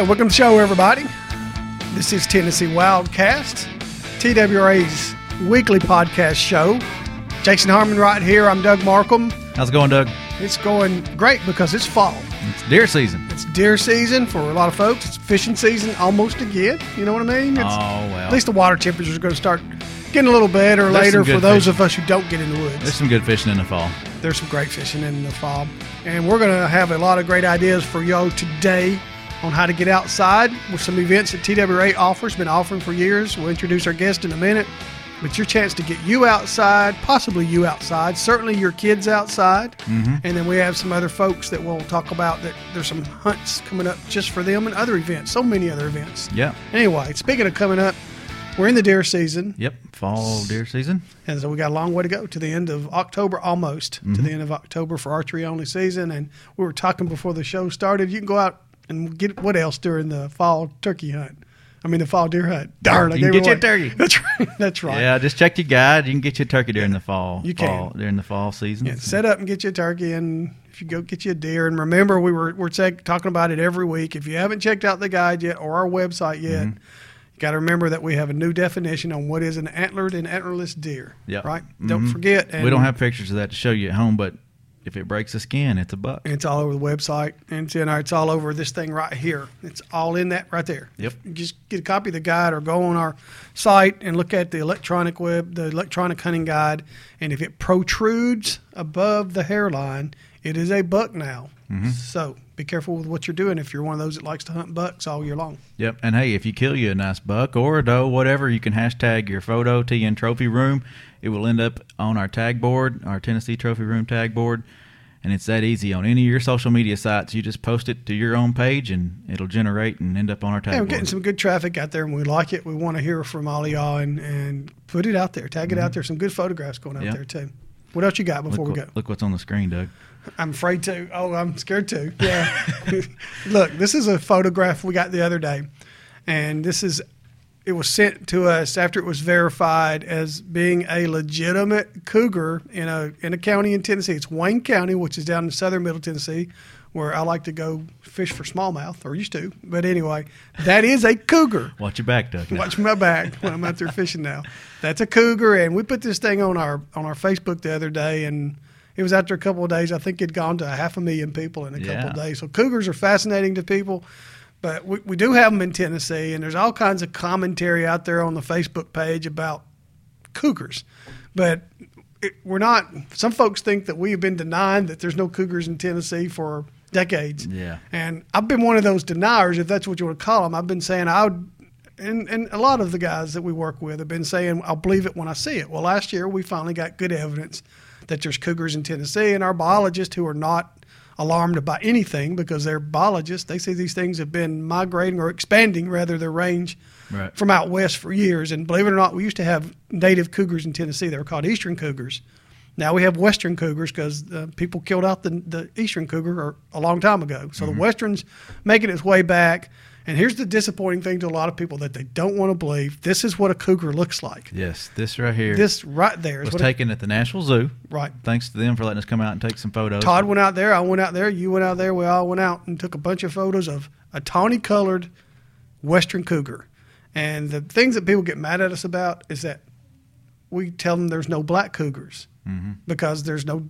right, welcome to the show, everybody. This is Tennessee Wildcast, TWRA's weekly podcast show. Jason Harmon right here. I'm Doug Markham. How's it going, Doug? It's going great because it's fall. It's deer season. It's deer season for a lot of folks. It's fishing season almost again. You know what I mean? It's, oh well. At least the water temperatures are going to start getting a little better There's later for those fishing. of us who don't get in the woods. There's some good fishing in the fall. There's some great fishing in the fall. And we're going to have a lot of great ideas for y'all today on how to get outside with some events that TWA offers, been offering for years. We'll introduce our guest in a minute. But it's your chance to get you outside, possibly you outside, certainly your kids outside. And then we have some other folks that we'll talk about that there's some hunts coming up just for them and other events, so many other events. Yeah. Anyway, speaking of coming up, we're in the deer season. Yep. Fall deer season. And so we got a long way to go to the end of October, almost to Mm-hmm. the end of October for archery only season. And we were talking before the show started. You can go out and get what else during the fall turkey hunt? I mean, the fall deer hunt. Darn, I You can get you a turkey. That's right. That's right. Yeah. Just check your guide. You can get you a turkey during the fall. You can. fall, during the fall season. Yeah, set up and get you a turkey, and if you go get you a deer, and remember we were we're check, talking about it every week. If you haven't checked out the guide yet or our website yet, Mm-hmm. you got to remember that we have a new definition on what is an antlered and antlerless deer. Yeah. right. Don't Mhm. forget. And we don't have pictures of that to show you at home, but if it breaks the skin, it's a buck. it's all over the website, and it's in our, it's all over this thing right here. It's all in that right there. Yep. You just get a copy of the guide or go on our site and look at the electronic web, the electronic hunting guide, and if it protrudes above the hairline, it is a buck now. Mm-hmm. So be careful with what you're doing if you're one of those that likes to hunt bucks all year long. Yep. And hey, if you kill you a nice buck or a doe, whatever, you can hashtag your photo TN Trophy Room. It will end up on our tag board, our Tennessee Trophy Room tag board. And it's that easy on any of your social media sites. You just post it to your own page, and it'll generate and end up on our tag Yeah, we're board. getting some good traffic out there, and we like it. We want to hear from all of y'all and, and put it out there, tag it out there. Some good photographs going out Mm-hmm. There too. What else you got look, before we go? look what's on the screen, Doug. I'm afraid to. Oh, I'm scared to. Yeah. Look, this is a photograph we got the other day, and this is. It was sent to us after it was verified as being a legitimate cougar in a in a county in Tennessee. It's Wayne County, which is down in southern Middle Tennessee, where I like to go fish for smallmouth, or used to. But anyway, that is a cougar. Watch your back, Doug. now. Watch my back when I'm out there fishing now. That's a cougar, and we put this thing on our on our Facebook the other day, and it was after a couple of days. I think it'd gone to a half a million people in a couple of days. So cougars are fascinating to people, but we, we do have them in Tennessee, and there's all kinds of commentary out there on the Facebook page about cougars, but. It, we're not. Some folks think that we have been denying that there's no cougars in Tennessee for decades. Yeah. And I've been one of those deniers, if that's what you want to call them. I've been saying I would, and, and a lot of the guys that we work with have been saying I'll believe it when I see it. Well, last year we finally got good evidence that there's cougars in Tennessee, and our biologists who are not alarmed by anything because they're biologists, they say these things have been migrating or expanding rather their range Right. from out west for years. And believe it or not, we used to have native cougars in Tennessee. They were called eastern cougars. Now we have western cougars because uh, people killed out the, the eastern cougar or, a long time ago. So the westerns making its way back. And here's the disappointing thing to a lot of people that they don't want to believe. This is what a cougar looks like. Yes, this right here This right there is was taken at the National Zoo. right. Thanks to them for letting us come out and take some photos. Todd went out there. I went out there. You went out there. We all went out and took a bunch of photos of a tawny colored western cougar. And the things that people get mad at us about is that we tell them there's no black cougars because there's no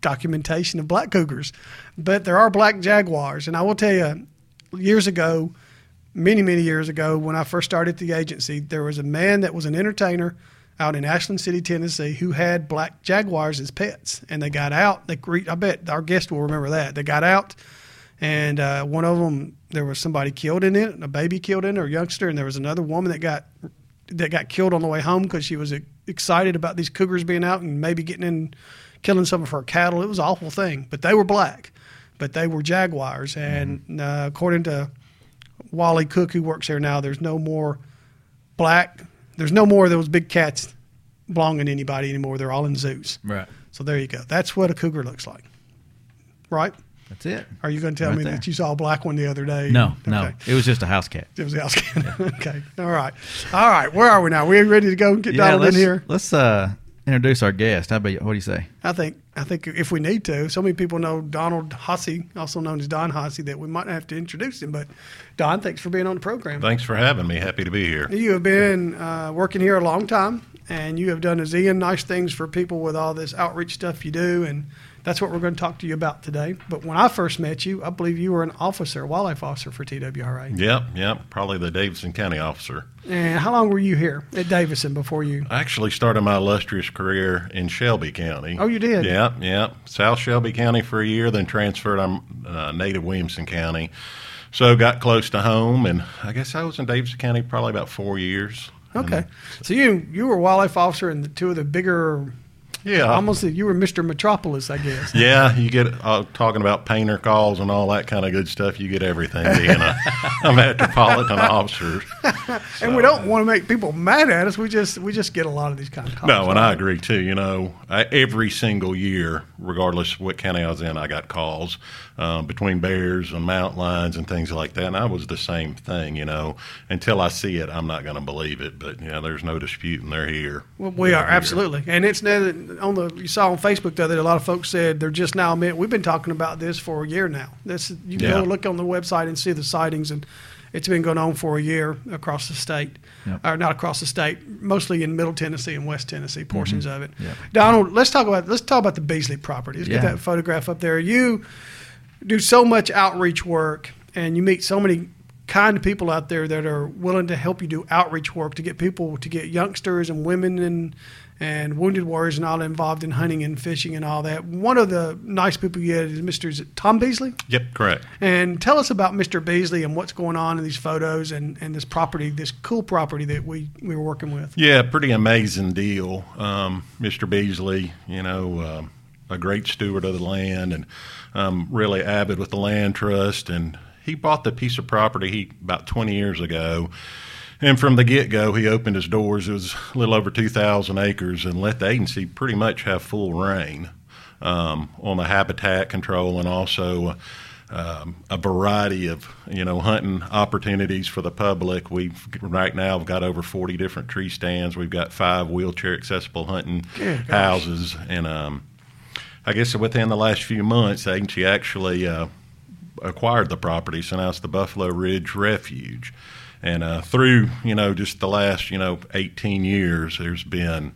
documentation of black cougars. But there are black jaguars. And I will tell you, years ago, many, many years ago, when I first started the agency, there was a man that was an entertainer out in Ashland City, Tennessee, who had black jaguars as pets. And they got out. They, I bet our guest will remember that. They got out, and uh, one of them, there was somebody killed in it, a baby killed in it, or a youngster, and there was another woman that got that got killed on the way home because she was excited about these cougars being out and maybe getting in, killing some of her cattle. It was an awful thing, but they were black, but they were jaguars, and uh, according to Wally Cook, who works there now, there's no more black. There's no more of those big cats belonging to anybody anymore. They're all in zoos. Right. So there you go. That's what a cougar looks like, right? That's it. Are you going to tell Right me there. that you saw a black one the other day? No, no. It was just a house cat. It was a house cat. okay. All right. All right. Where are we now? We ready to go and get Yeah, dialed in here? let's uh introduce our guest. How about you? What do you say? I think I think if we need to, so many people know Donald Hossey, also known as Don Hossey, that we might have to introduce him. But Don, thanks for being on the program. Thanks for having me. Happy to be here. You have been uh, working here a long time, and you have done a zillion nice things for people with all this outreach stuff you do, and that's what we're going to talk to you about today. But when I first met you, I believe you were an officer, a wildlife officer for TWRA. Yep, yep. Probably the Davidson County officer. And how long were you here at Davidson before you? I actually started my illustrious career in Shelby County. Oh, you did? Yep, yep. South Shelby County for a year, then transferred. I'm uh, native Williamson County. So got close to home, and I guess I was in Davidson County probably about four years. Okay. So you you were a wildlife officer in the, two of the bigger Yeah. Almost, you were Mr. Metropolis, I guess. Yeah, you get uh, talking about painter calls and all that kind of good stuff. You get everything being a, a metropolitan officer. and we don't want to make people mad at us. We just we just get a lot of these kind of calls. No, and I agree too. You know, I, every single year, regardless of what county I was in, I got calls um, between bears and mountain lions and things like that. And I was the same thing. You know, until I see it, I'm not going to believe it. But yeah, there's no disputing they're here. Well, we They're are here. absolutely, and it's now on the you saw on Facebook the other day, a lot of folks said they're just now. admit- We've been talking about this for a year now. This you can Yeah. go look on the website and see the sightings, and it's been going on for a year across the state, Yep. or not across the state, mostly in Middle Tennessee and West Tennessee portions mm-hmm. of it. Yep. Donald, let's talk about let's talk about the Beasley property. Let's get that photograph up there. You do so much outreach work, and you meet so many kind people out there that are willing to help you do outreach work to get people to get youngsters and women and and wounded warriors and all involved in hunting and fishing and all that. One of the nice people you had is Mr. is Tom Beasley. Yep, correct. And tell us about Mr. Beasley and what's going on in these photos and, and this property, this cool property that we, we were working with. Yeah, pretty amazing deal. Um, Mr. Beasley, you know, um, a great steward of the land and um, really avid with the land trust. And he bought the piece of property he, about 20 years ago. And from the get go, he opened his doors. It was a little over 2,000 acres and let the agency pretty much have full rein um, on the habitat control and also um, a variety of you know hunting opportunities for the public. We've right now we've got over 40 different tree stands. We've got five wheelchair accessible hunting houses, and um, I guess within the last few months, the agency actually uh, acquired the property, so now it's the Buffalo Ridge Refuge. And uh, through you know just the last you know 18 years, there's been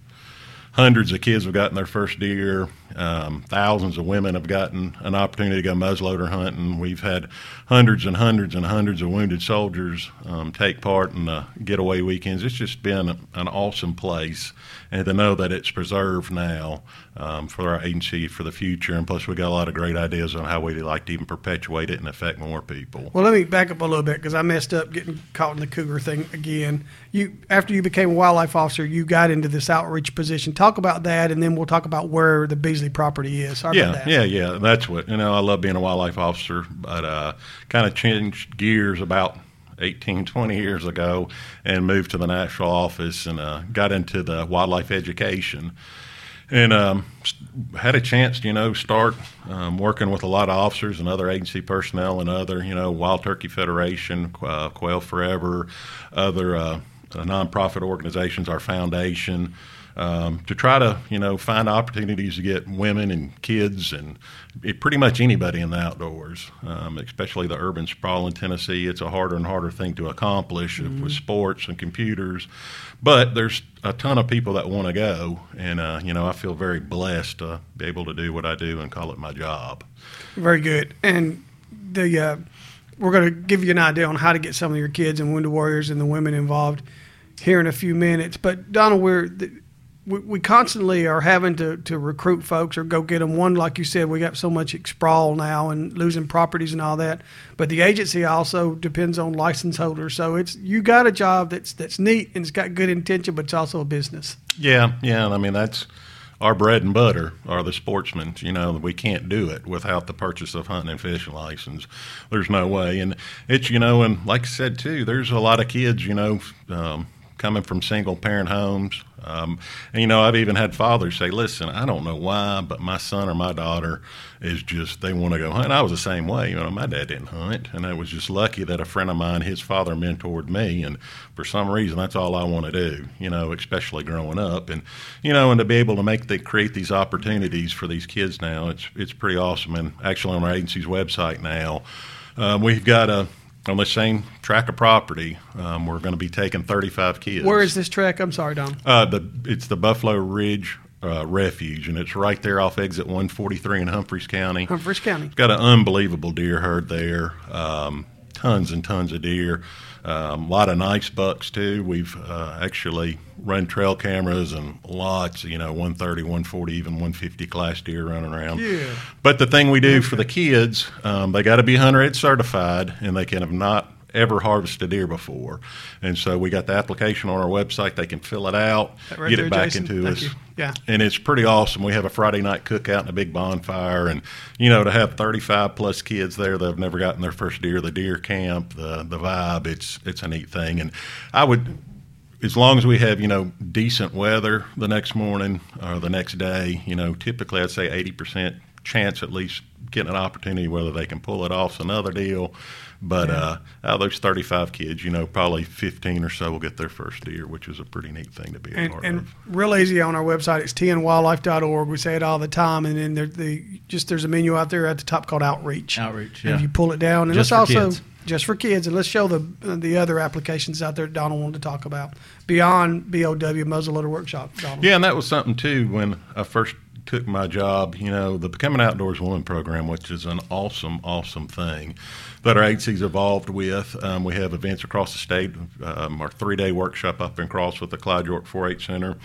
hundreds of kids have gotten their first deer. Um, thousands of women have gotten an opportunity to go muzzleloader hunting. We've had hundreds and hundreds and hundreds of wounded soldiers um, take part in the getaway weekends. It's just been an awesome place, and to know that it's preserved now um, for our agency for the future. And plus, we got a lot of great ideas on how we'd like to even perpetuate it and affect more people. Well, let me back up a little bit because I messed up getting caught in the cougar thing again. You, after you became a wildlife officer, you got into this outreach position. Talk about that, and then we'll talk about where the Beasley property is. Sorry yeah, that. yeah, yeah. That's what you know. I love being a wildlife officer, but uh, kind of changed gears about 18, 20 years ago, and moved to the national office and uh, got into the wildlife education, and um, had a chance, to, you know, start um, working with a lot of officers and other agency personnel and other, you know, Wild Turkey Federation, uh, Quail Forever, other uh, nonprofit organizations, our foundation um, to try to you know find opportunities to get women and kids and it, pretty much anybody in the outdoors, um, especially the urban sprawl in Tennessee. It's a harder and harder thing to accomplish with sports and computers, but there's a ton of people that want to go, and uh, you know I feel very blessed to be able to do what I do and call it my job. Very good. And the uh, we're going to give you an idea on how to get some of your kids and wounded warriors and the women involved here in a few minutes. But Donald, we're the, we, we constantly are having to, to recruit folks or go get them. One, like you said, we got so much sprawl now and losing properties and all that. But the agency also depends on license holders. So it's you got a job that's that's neat and it's got good intention, but it's also a business. Yeah, yeah, and I mean that's our bread and butter are the sportsmen. You know, we can't do it without the purchase of hunting and fishing license. There's no way, and it's you know, and like I said too, there's a lot of kids, you know. Um, coming from single parent homes. Um, and you know, I've even had fathers say, "Listen, I don't know why, but my son or my daughter is just they want to go hunt." I was the same way. You know, my dad didn't hunt, and I was just lucky that a friend of mine, his father, mentored me, and for some reason, that's all I want to do. You know, especially growing up, and you know, and to be able to make the create these opportunities for these kids now, it's it's pretty awesome. And actually, on our agency's website now, um, we've got a on the same track of property, um, we're going to be taking 35 kids. Where is this track? I'm sorry, Don. Uh, the it's the Buffalo Ridge uh, Refuge, and it's right there off exit 143 in Humphreys County. Humphreys County. It's got an unbelievable deer herd there. Um, tons and tons of deer. Um, a lot of nice bucks too. We've uh, actually run trail cameras and lots, you know, 130, 140, even 150 class deer running around. Yeah. But the thing we do for the kids, um, they got to be hunter ed certified, and they can have not ever harvested deer before. And so we got the application on our website. They can fill it out, right get there, it back Jason. into Thank us. you. Yeah. And it's pretty awesome. We have a Friday night cookout and a big bonfire, and you know to have 35 plus kids there that have never gotten their first deer, the deer camp, the the vibe. It's it's a neat thing, and I would. As long as we have, you know, decent weather the next morning or the next day, you know, typically I'd say 80% chance at least getting an opportunity. Whether they can pull it off is another deal. But uh, out of those 35 kids, you know, probably 15 or so will get their first deer, which is a pretty neat thing to be a And, part and of. real easy on our website. It's tnwildlife.org. We say it all the time. And then there, the just there's a menu out there at the top called Outreach. Outreach, And yeah. if you pull it down, and Just let's for also kids. just for kids, and let's show the the other applications out there that Donald wanted to talk about beyond BOW Muzzleloader Workshop. Donald. Yeah, and that was something too when I first took my job. You know, the Becoming Outdoors Woman program, which is an awesome, awesome thing that our agency's evolved with. Um, we have events across the state. Um, our three-day workshop up in Crossville the Clyde York 4-H Center.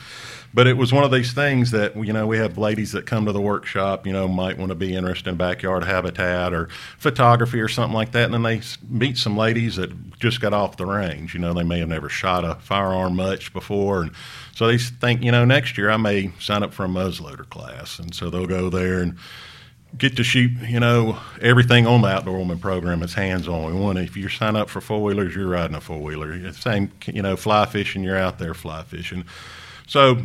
But it was one of these things that you know we have ladies that come to the workshop. You know, might want to be interested in backyard habitat or photography or something like that, and then they meet some ladies that just got off the range. You know, they may have never shot a firearm much before, and so they think, you know, next year I may sign up for a muzzleloader class, and so they'll go there and get to shoot, you know, everything on the Outdoor Woman program is hands on. We want if you sign up for four wheelers, you're riding a four wheeler. Same, you know, fly fishing, you're out there fly fishing. So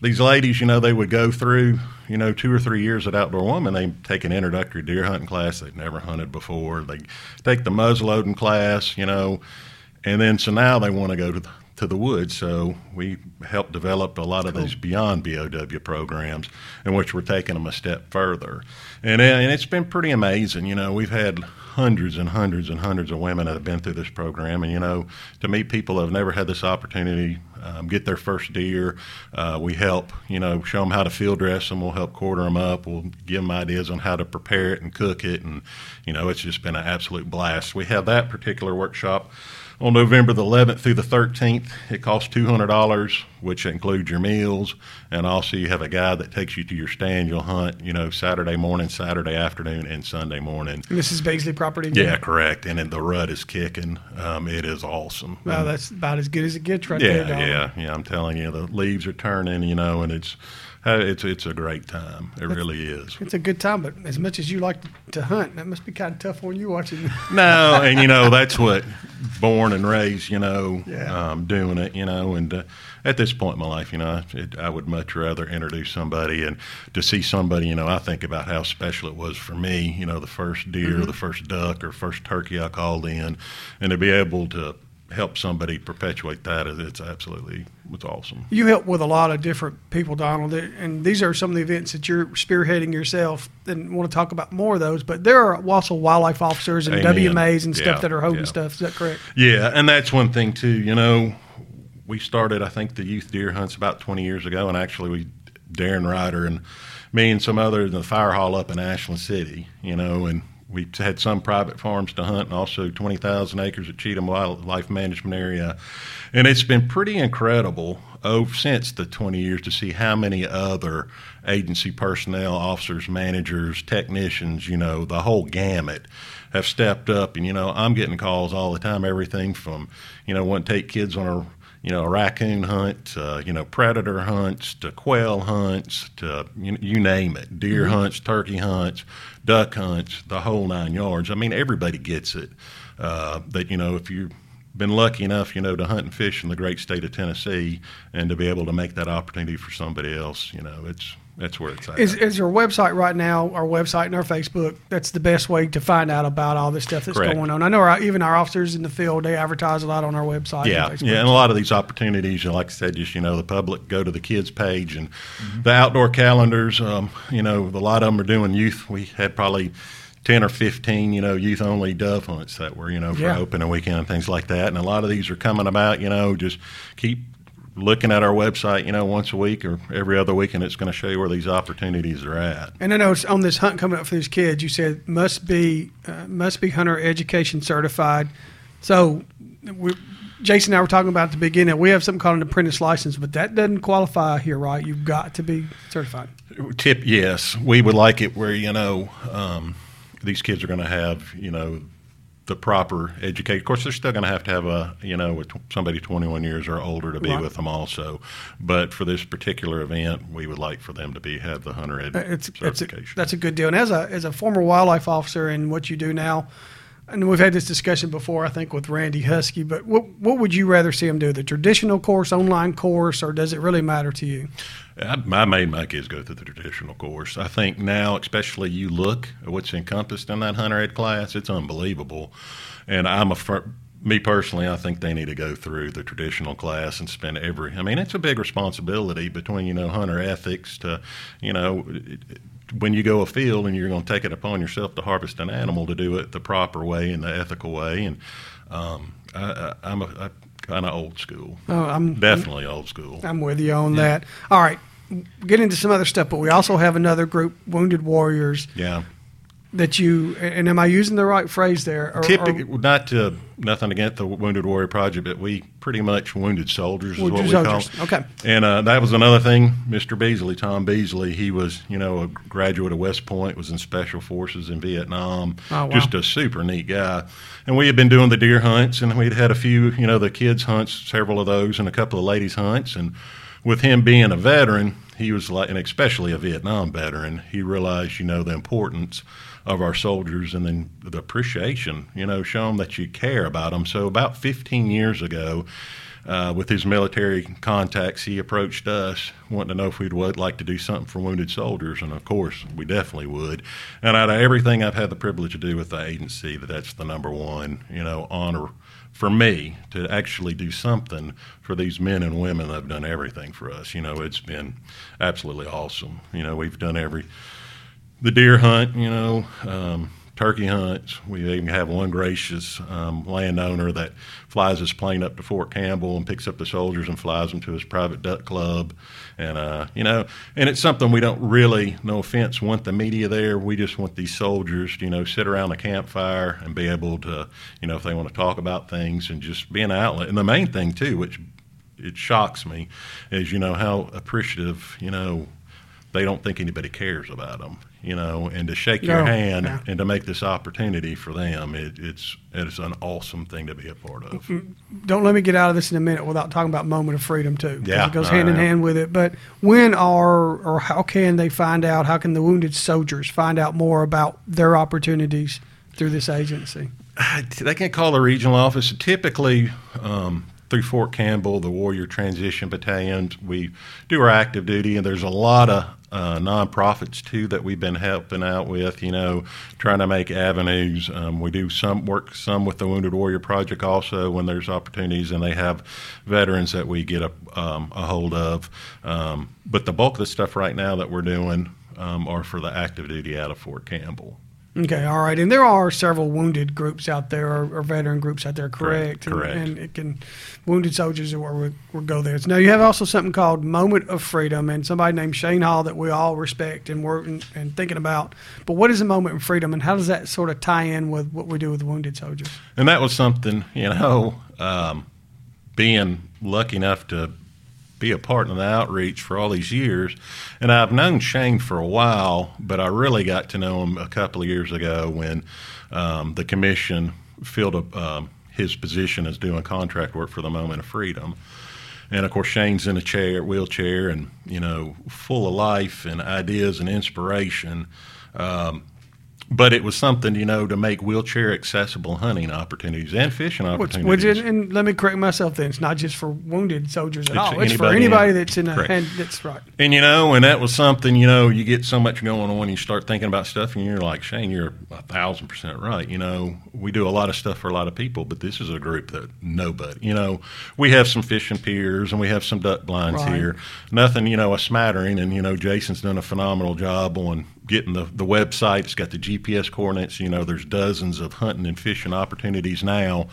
these ladies, you know, they would go through, you know, two or three years at Outdoor Woman. They take an introductory deer hunting class they've never hunted before. They take the muzzleloading class, you know, and then so now they want to go to to the woods. So we helped develop a lot of these beyond BOW programs, in which we're taking them a step further, and and it's been pretty amazing. You know, we've had hundreds and hundreds and hundreds of women that have been through this program, and you know, to meet people that have never had this opportunity. Um, get their first deer. Uh, we help, you know, show them how to field dress them. We'll help quarter them up. We'll give them ideas on how to prepare it and cook it. And, you know, it's just been an absolute blast. We have that particular workshop on November the 11th through the 13th. It costs $200, which includes your meals. And also, you have a guide that takes you to your stand. You'll hunt, you know, Saturday morning, Saturday afternoon, and Sunday morning. And this is Beasley property. Yeah, correct. And then the rut is kicking. Um, it is awesome. Well, that's about as good as it gets right Yeah, there, Donald. yeah, yeah. I'm telling you, the leaves are turning, you know, and it's uh, it's it's a great time. It really is. It's a good time, but as much as you like to hunt, that must be kind of tough on you watching. No, and you know that's what born and raised, you know, Yeah. um, doing it, you know, and uh, at this point in my life, you know, it, I would much rather introduce somebody and to see somebody, you know, I think about how special it was for me, you know, the first deer, Mm-hmm. the first duck, or first turkey I called in, and to be able to help somebody perpetuate that, it's absolutely it's awesome. You help with a lot of different people, Donald, and these are some of the events that you're spearheading yourself. And want to talk about more of those, but there are also wildlife officers and Amen. WMAs and stuff Yeah, that are holding yeah. stuff. Is that correct? Yeah, and that's one thing too. You know, we started I think the youth deer hunts about 20 years ago, and actually we Darren Ryder and me and some others in the fire hall up in Ashland City. You know, and we had some private farms to hunt, and also 20,000 acres at Cheatham Wildlife Management Area, and it's been pretty incredible over since the 20 years to see how many other agency personnel, officers, managers, technicians, you know, the whole gamut have stepped up. And, you know, I'm getting calls all the time, everything from, you know, want to take kids on a, you know, a raccoon hunt, uh, you know, predator hunts to quail hunts to you, you name it, deer hunts, turkey hunts, duck hunts, the whole nine yards. I mean, everybody gets it. Uh, that, you know, if you've been lucky enough, you know, to hunt and fish in the great state of Tennessee, and to be able to make that opportunity for somebody else, you know, it's that's where it's at. Is, is our website right now, our website and our Facebook, that's the best way to find out about all this stuff that's Correct. going on. I know our, even our officers in the field, they advertise a lot on our website. yeah, and yeah, and a lot of these opportunities, like I said, just you know, the public go to the kids page and the outdoor calendars. Um, you know, a lot of them are doing youth. We had probably ten or fifteen, you know, youth only dove hunts that were you know for Yeah. opening weekend and things like that. And a lot of these are coming about. You know, just keep looking at our website, you know, once a week or every other week, and it's going to show you where these opportunities are at. And I know it's on this hunt coming up for these kids. You said must be uh, must be hunter education certified. So, we, Jason and I were talking about at the beginning. We have something called an apprentice license, but that doesn't qualify here, right? You've got to be certified. Tip, yes, we would like it where you know um, these kids are going to have you know the proper education. Of course, they're still going to have to have a you know somebody 21 years or older to be Right. with them also. But for this particular event, we would like for them to be have the hunter ed Uh, It's, it's a, certification. that's a good deal. And as a as a former wildlife officer and what you do now, and we've had this discussion before, I think with Randy Husky. But what what would you rather see them do? The traditional course, online course, or does it really matter to you? I, I made my kids go through the traditional course. I think now, especially you look at what's encompassed in that hunter ed class, it's unbelievable. And I'm a fir- me personally, I think they need to go through the traditional class and spend every. I mean, it's a big responsibility between you know hunter ethics to, you know. When you go afield and you're going to take it upon yourself to harvest an animal to do it the proper way and the ethical way, and um, I, I, I'm a, kind of old school, Oh, I'm definitely old school. I'm with you on that. All right, get into some other stuff, but we also have another group, Wounded Warriors, Yeah. That you. And am I using the right phrase there? Or, or- Typically, not to nothing against the Wounded Warrior Project, but we pretty much wounded soldiers is Wounded what we soldiers, call. okay. And uh, that was another thing. Mr. Beasley, Tom Beasley, he was you know a graduate of West Point, was in Special Forces in Vietnam. Oh, wow. Just a super neat guy. And we had been doing the deer hunts, and we'd had a few you know the kids hunts, several of those, and a couple of ladies hunts, and with him being a veteran, he was like, and especially a Vietnam veteran, he realized, you know, the importance of our soldiers and then the appreciation, you know, show them that you care about them. So about 15 years ago, uh, with his military contacts, he approached us wanting to know if we'd would like to do something for wounded soldiers, and of course, we definitely would. And out of everything I've had the privilege to do with the agency, that that's the number one, you know, honor for me to actually do something for these men and women that have done everything for us. You know, it's been absolutely awesome. You know, we've done every the deer hunt, you know, um, turkey hunts. We even have one gracious um, landowner that flies his plane up to Fort Campbell and picks up the soldiers and flies them to his private duck club. And, uh, you know, and it's something we don't really, no offense, want the media there. We just want these soldiers, you know, sit around a campfire and be able to, you know, if they want to talk about things and just be an outlet. And the main thing, too, which it shocks me, is, you know, how appreciative, you know, they don't think anybody cares about them, you know, and to shake your No, hand yeah. and to make this opportunity for them, it, it's it's an awesome thing to be a part of. Don't let me get out of this in a minute without talking about moment of freedom too. Yeah, it goes hand in hand with it. But when are or how can they find out? How can the wounded soldiers find out more about their opportunities through this agency? They can call the regional office. Typically, um, through Fort Campbell, the Warrior Transition Battalion, we do our active duty, and there's a lot of uh, nonprofits too that we've been helping out with. You know, trying to make avenues. Um, we do some work some with the Wounded Warrior Project also when there's opportunities, and they have veterans that we get a, um, a hold of. Um, but the bulk of the stuff right now that we're doing um, are for the active duty out of Fort Campbell. Okay, all right. And there are several wounded groups out there or, or veteran groups out there, correct? Correct, correct. And, and it can wounded soldiers will, will, will go there. Now you have also something called Moment of Freedom, and somebody named Shane Hall that we all respect and work and, and thinking about. But what is a Moment of Freedom, and how does that sort of tie in with what we do with wounded soldiers? And that was something, you know, um, being lucky enough to be a part of the outreach for all these years. And I've known Shane for a while, but I really got to know him a couple of years ago when um, the commission filled up um, his position as doing contract work for the Moment of Freedom. And of course, Shane's in a chair, wheelchair, and you know, full of life and ideas and inspiration. Um, but it was something you know to make wheelchair accessible hunting opportunities and fishing opportunities. which and, and let me correct myself. Then it's not just for wounded soldiers at It's all. It's for anybody in- that's in a hand. That's right. And you know, and that was something, you know, you get so much going on, when you start thinking about stuff, and you're like, Shane, you're a thousand percent right. You know, we do a lot of stuff for a lot of people, but this is a group that nobody, you know, we have some fishing piers and we have some duck blinds Right. here. Nothing, you know, a smattering. And, you know, Jason's done a phenomenal job on getting the, the website. It's got the GPS coordinates. You know, there's dozens of hunting and fishing opportunities now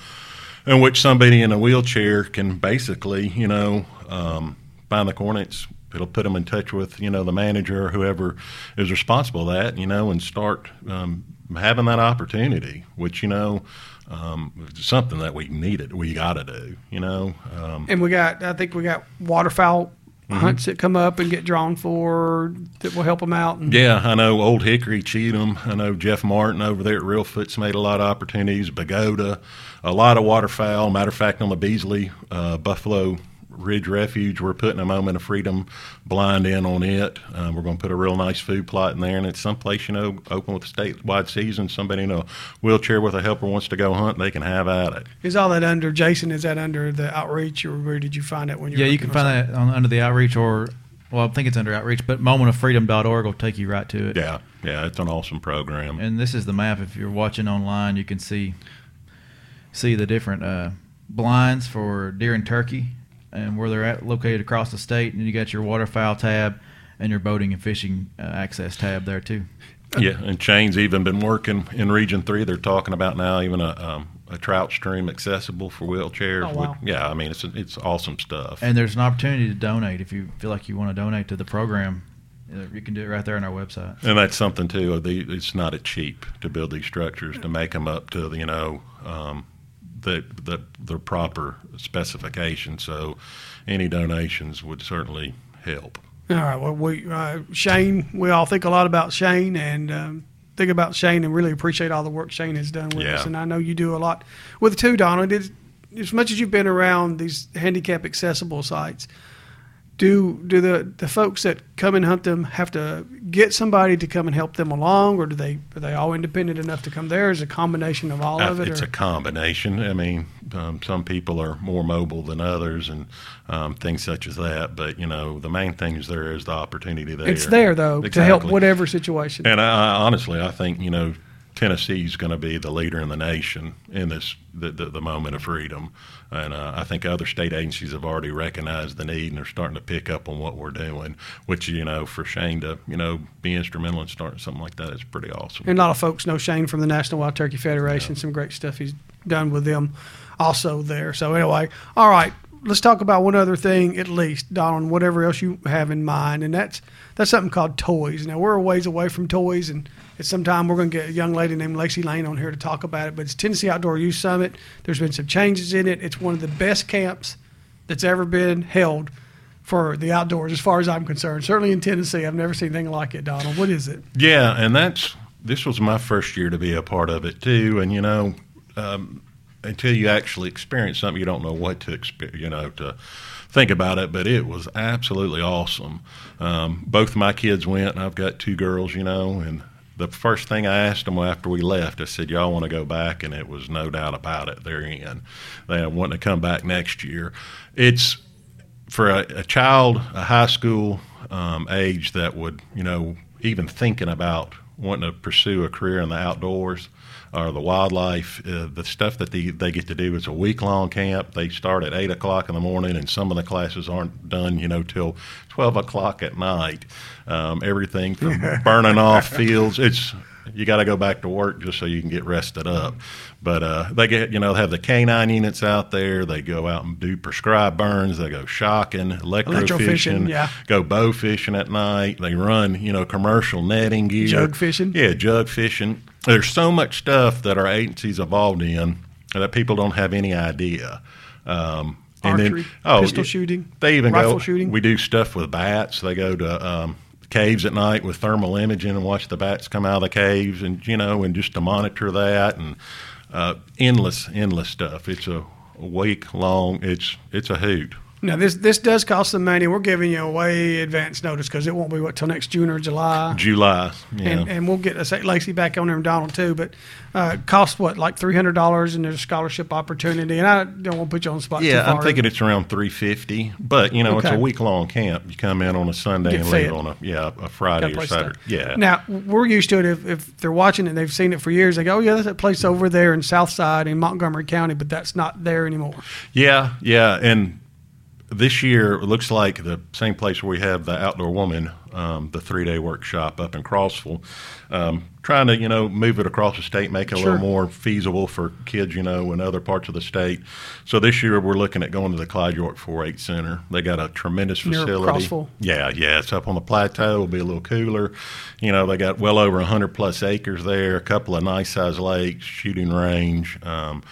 in which somebody in a wheelchair can basically, you know, um, find the coordinates. It'll put them in touch with, you know, the manager or whoever is responsible that, you know, and start um, having that opportunity, which, you know, um, something that we needed. We got to do, you know. Um, And we got. I think we got waterfowl Mm-hmm. hunts that come up and get drawn for that will help them out. And Yeah, I know Old Hickory, Cheatham. I know Jeff Martin over there at Reelfoot's made a lot of opportunities. Pagoda, a lot of waterfowl. Matter of fact, on the Beasley uh, Buffalo Ridge Refuge, we're putting a Moment of Freedom blind in on it. Um, we're going to put a real nice food plot in there, and it's someplace you know open with a statewide season. Somebody in a wheelchair with a helper wants to go hunt, they can have at it. is all that under Jason? Is that under the outreach, or where did you find it when you? Yeah, you can looking find that on, under the outreach or, well, I think it's under outreach, but momentoffreedom.org will take you right to it. Yeah, yeah, it's an awesome program. And this is the map. If you're watching online, you can see see the different uh, blinds for deer and turkey and where they're at, located across the state. And you got your waterfowl tab and your boating and fishing uh, access tab there too. Yeah, and Shane's even been working in Region Three. They're talking about now even a um, a trout stream accessible for wheelchairs. Oh, wow. Yeah, I mean it's it's awesome stuff. And there's an opportunity to donate if you feel like you want to donate to the program. uh, You can do it right there on our website. And that's something too. It's not a cheap to build these structures to make them up to you know um, the the the proper specification. So any donations would certainly help. All right. Well, we uh, Shane. We all think a lot about Shane and um, think about Shane and really appreciate all the work Shane has done with Yeah. us. And I know you do a lot with it too, Donald. It's, as much as you've been around these handicap accessible sites, do do the the folks that come and hunt them have to get somebody to come and help them along, or do they are they all independent enough to come there? Is a combination of all of Uh, it? It's or? a combination. I mean, um, some people are more mobile than others, and um, things such as that. But you know, the main thing is there is the opportunity there. it's there though to help whatever situation. And I, I honestly, I think you know, Tennessee's going to be the leader in the nation in this the, the, the moment of freedom, and uh, I think other state agencies have already recognized the need and they're starting to pick up on what we're doing. Which you know, for Shane to you know be instrumental in starting something like that is pretty awesome. And a lot of folks know Shane from the National Wild Turkey Federation. Some great stuff he's done with them also there. So, anyway, all right, let's talk about one other thing at least, Donald, whatever else you have in mind. And that's that's something called toys. Now, we're a ways away from toys, and at some time we're going to get a young lady named Lacey Lane on here to talk about it. But it's Tennessee Outdoor Youth Summit. There's been some changes in it. It's one of the best camps that's ever been held for the outdoors, as far as I'm concerned. Certainly in Tennessee, I've never seen anything like it, Donald. What is it? Yeah, and that's this was my first year to be a part of it too. And you know, um, until you actually experience something, you don't know what to experience. You know, to think about it. But it was absolutely awesome. Um, both my kids went, and I've got two girls. You know, and the first thing I asked them after we left, I said, "Y'all want to go back?" And it was no doubt about it. They're in. They want to come back next year. It's for a, a child, a high school um, age that would, you know, even thinking about wanting to pursue a career in the outdoors or the wildlife, uh, the stuff that they, they get to do is a week long camp. They start at eight o'clock in the morning, and some of the classes aren't done, you know, till twelve o'clock at night. Um, everything from burning off fields. It's you got to go back to work just so you can get rested up. But uh, they get, you know, they have the canine units out there. They go out and do prescribed burns. They go shocking, Electrofishing, yeah. go bow fishing at night. They run, you know, commercial netting gear, Jug fishing? Yeah, jug fishing. There's so much stuff that our agencies involved in that people don't have any idea. Um, Archery, pistol shooting, They even rifle go. shooting. We do stuff with bats. They go to um, caves at night with thermal imaging and watch the bats come out of the caves, and you know, and just to monitor that and uh, endless, endless stuff. It's a week long. It's it's a hoot. Now this this does cost some money. We're giving you a way advance notice because it won't be what till next June or July. July. Yeah. And, and we'll get Lacey back on there and Donald too. But uh, cost what like three hundred dollars and there's a scholarship opportunity. And I don't want to put you on the spot. too yeah, I'm thinking it's around 350, but you know, Okay. it's a week long camp. You come in on a Sunday Get and fed. leave on a yeah, a Friday or Saturday. Yeah. Now we're used to it. If, if they're watching it, they've seen it for years. They go, "Oh yeah, that's that place over there in Southside in Montgomery County," but that's not there anymore. Yeah, yeah, and this year it looks like the same place where we have the outdoor woman, um, the three day workshop up in Crossville, um, trying to you know move it across the state, make it a little more feasible for kids, you know, in other parts of the state. So this year we're looking at going to the Clyde York 4-H Center. They got a tremendous Near facility. Crossville? Yeah, yeah, it's up on the plateau. It'll be a little cooler. You know, they got well over 100 plus acres there, a couple of nice sized lakes, shooting range, um,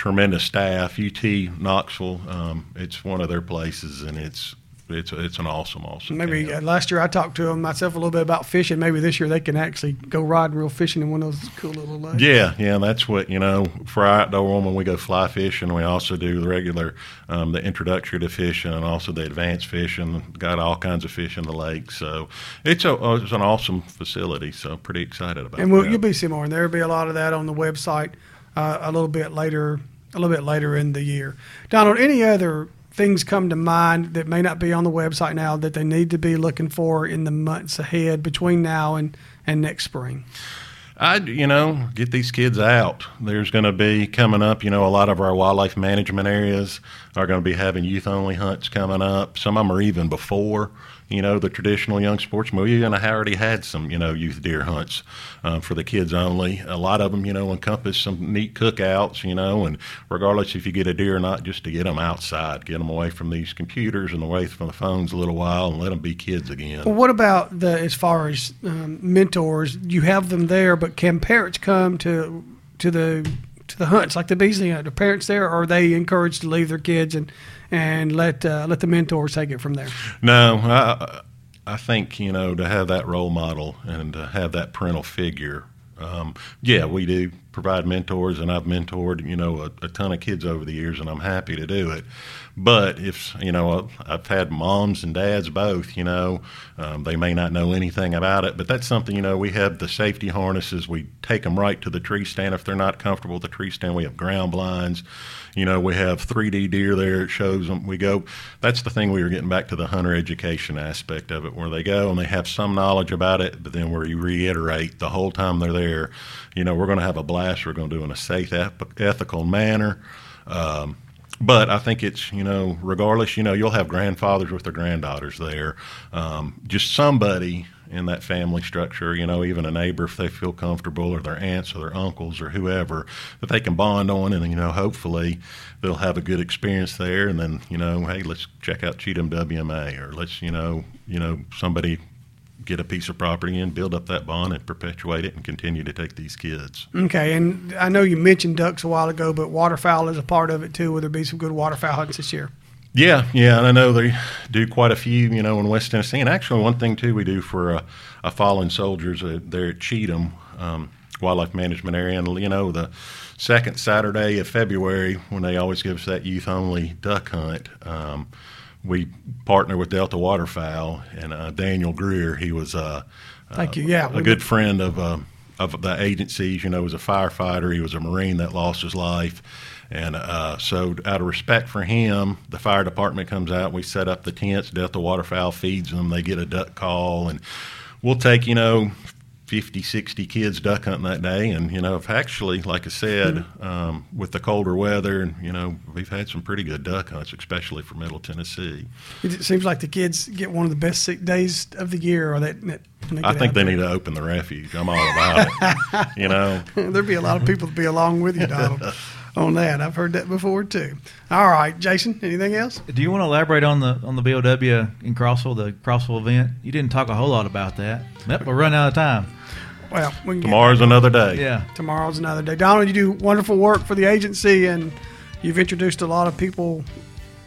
tremendous staff. UT Knoxville, um, it's one of their places, and it's it's it's an awesome, awesome. Maybe camp. uh, last year I talked to them myself a little bit about fishing. Maybe this year they can actually go riding real fishing in one of those cool little lakes. Yeah, yeah, that's what you know. For our outdoor woman, we go fly fishing. We also do the regular, um, the introductory to fishing, and also the advanced fishing. Got all kinds of fish in the lake, so it's a uh, it's an awesome facility. So pretty excited about. It. And we'll, you'll be seeing more, and there'll be a lot of that on the website uh, a little bit later, a little bit later in the year. Donald, any other things come to mind that may not be on the website now that they need to be looking for in the months ahead between now and, and next spring? I, you know, get these kids out. There's going to be coming up, you know, a lot of our wildlife management areas are going to be having youth only hunts coming up. Some of them are even before, you know, the traditional young sportsman. We I already had some, you know, youth deer hunts um, for the kids only. A lot of them, you know, encompass some neat cookouts, you know, and regardless if you get a deer or not, just to get them outside, get them away from these computers and away from the phones a little while and let them be kids again. Well, what about the as far as um, mentors? You have them there, but can parents come to to the to the hunts like the Beasley hunt? Are parents there, or are they encouraged to leave their kids and and let uh, let the mentors take it from there? No, I, I think you know to have that role model and to have that parental figure. Um, yeah, we do provide mentors, and I've mentored you know a, a ton of kids over the years, and I'm happy to do it. But if you know, I've had moms and dads both. You know, um, they may not know anything about it, but that's something you know. We have the safety harnesses. We take them right to the tree stand if they're not comfortable with the tree stand. We have ground blinds. You know, we have 3D deer there. It shows them. We go. That's the thing we were getting back to the hunter education aspect of it, where they go and they have some knowledge about it, but then where you reiterate the whole time they're there. You know, we're going to have a blast. We're going to do it in a safe, eth- ethical manner. Um, but I think it's you know regardless you know you'll have grandfathers with their granddaughters there, um, just somebody in that family structure you know even a neighbor if they feel comfortable or their aunts or their uncles or whoever that they can bond on and you know hopefully they'll have a good experience there and then you know hey let's check out Cheatham WMA or let's you know you know somebody get a piece of property and build up that bond and perpetuate it and continue to take these kids. Okay, and I know you mentioned ducks a while ago, but waterfowl is a part of it too. Will there be some good waterfowl hunts this year? Yeah, yeah, and I know they do quite a few, you know, in West Tennessee. And actually, one thing too we do for uh, a fallen soldiers uh, there at Cheatham um, Wildlife Management Area, and you know, the second Saturday of February when they always give us that youth only duck hunt. Um, we partner with Delta Waterfowl and uh, Daniel Greer. He was uh, Thank you. Yeah, a good friend of uh, of the agencies. You know, he was a firefighter. He was a Marine that lost his life, and uh, so out of respect for him, the fire department comes out. We set up the tents. Delta Waterfowl feeds them. They get a duck call, and we'll take you know. 50, 60 kids duck hunting that day. And, you know, if actually, like I said, um, with the colder weather, and, you know, we've had some pretty good duck hunts, especially for Middle Tennessee. It seems like the kids get one of the best sick days of the year, or that. that I think they there. need to open the refuge. I'm all about it. you know, There'd be a lot of people to be along with you, Donald, on that. I've heard that before too. All right, Jason. Anything else? Do you want to elaborate on the on the BOW in Crossville, the Crossville event? You didn't talk a whole lot about that. Yep, we're running out of time. Well, we tomorrow's another day. Yeah. tomorrow's another day. Donald, you do wonderful work for the agency, and you've introduced a lot of people,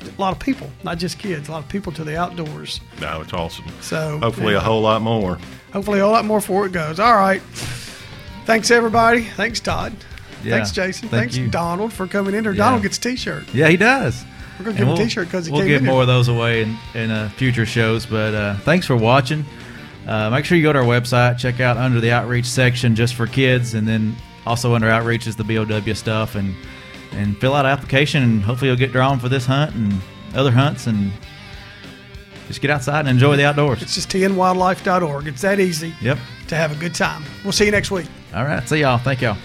a lot of people, not just kids, a lot of people to the outdoors. No, it's awesome. So Hopefully, yeah, a whole lot more. hopefully a whole lot more before it goes. All right. Thanks everybody. Thanks Todd. Yeah. Thanks Jason. Thank Thanks you. Donald for coming in. Or Yeah. Donald gets a T-shirt. Yeah, he does. We're gonna give him a we'll- T-shirt because he we'll give more here. of those away in, in uh, future shows. But uh, thanks for watching. Uh, make sure you go to our website, check out under the outreach section just for kids, and then also under outreach is the BOW stuff, and and fill out an application, and hopefully you'll get drawn for this hunt and other hunts, and just get outside and enjoy the outdoors. It's just tnwildlife.org. It's that easy Yep. to have a good time. We'll see you next week. All right. See y'all. Thank y'all.